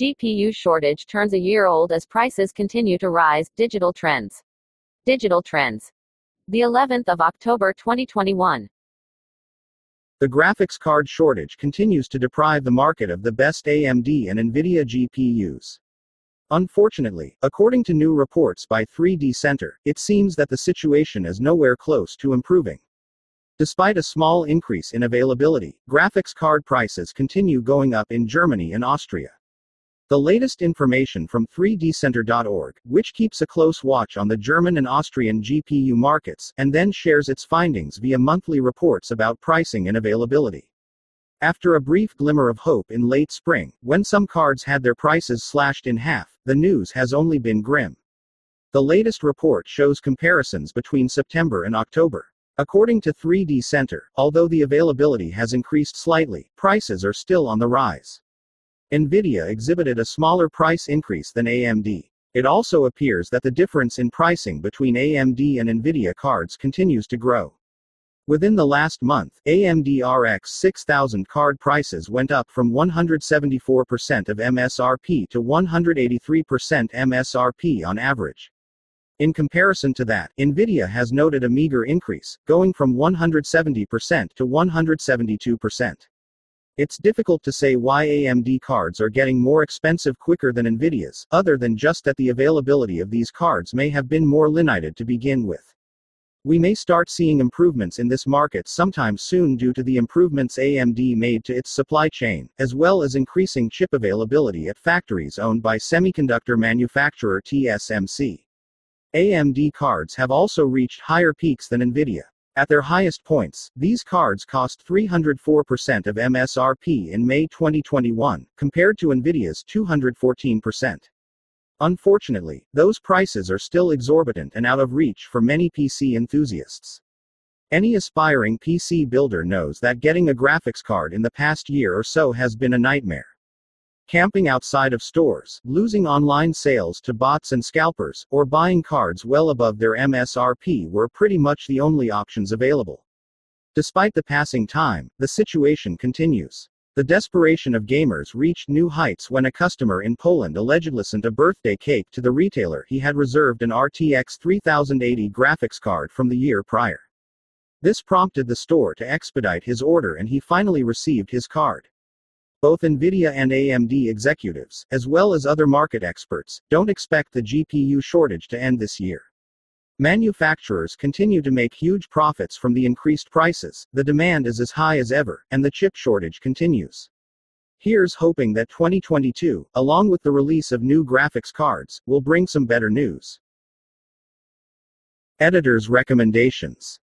GPU shortage turns a year old as prices continue to rise. Digital trends. Digital trends. The 11th of October 2021. The graphics card shortage continues to deprive the market of the best AMD and Nvidia GPUs. Unfortunately, according to new reports by 3D Center, it seems that the situation is nowhere close to improving. Despite a small increase in availability, graphics card prices continue going up in Germany and Austria. The latest information from 3dcenter.org, which keeps a close watch on the German and Austrian GPU markets, and then shares its findings via monthly reports about pricing and availability. After a brief glimmer of hope in late spring, when some cards had their prices slashed in half, the news has only been grim. The latest report shows comparisons between September and October. According to 3D Center, although the availability has increased slightly, prices are still on the rise. Nvidia exhibited a smaller price increase than AMD. It also appears that the difference in pricing between AMD and Nvidia cards continues to grow. Within the last month, AMD RX 6000 card prices went up from 174% of MSRP to 183% MSRP on average. In comparison to that, Nvidia has noted a meager increase, going from 170% to 172%. It's difficult to say why AMD cards are getting more expensive quicker than Nvidia's, other than just that the availability of these cards may have been more limited to begin with. We may start seeing improvements in this market sometime soon due to the improvements AMD made to its supply chain, as well as increasing chip availability at factories owned by semiconductor manufacturer TSMC. AMD cards have also reached higher peaks than Nvidia. At their highest points, these cards cost 304% of MSRP in May 2021, compared to Nvidia's 214%. Unfortunately, those prices are still exorbitant and out of reach for many PC enthusiasts. Any aspiring PC builder knows that getting a graphics card in the past year or so has been a nightmare camping outside of stores, losing online sales to bots and scalpers, or buying cards well above their MSRP were pretty much the only options available. Despite the passing time, the situation continues. The desperation of gamers reached new heights when a customer in Poland allegedly sent a birthday cake to the retailer he had reserved an RTX 3080 graphics card from the year prior. This prompted the store to expedite his order and he finally received his card. Both NVIDIA and AMD executives, as well as other market experts, don't expect the GPU shortage to end this year. Manufacturers continue to make huge profits from the increased prices, the demand is as high as ever, and the chip shortage continues. Here's hoping that 2022, along with the release of new graphics cards, will bring some better news. Editor's recommendations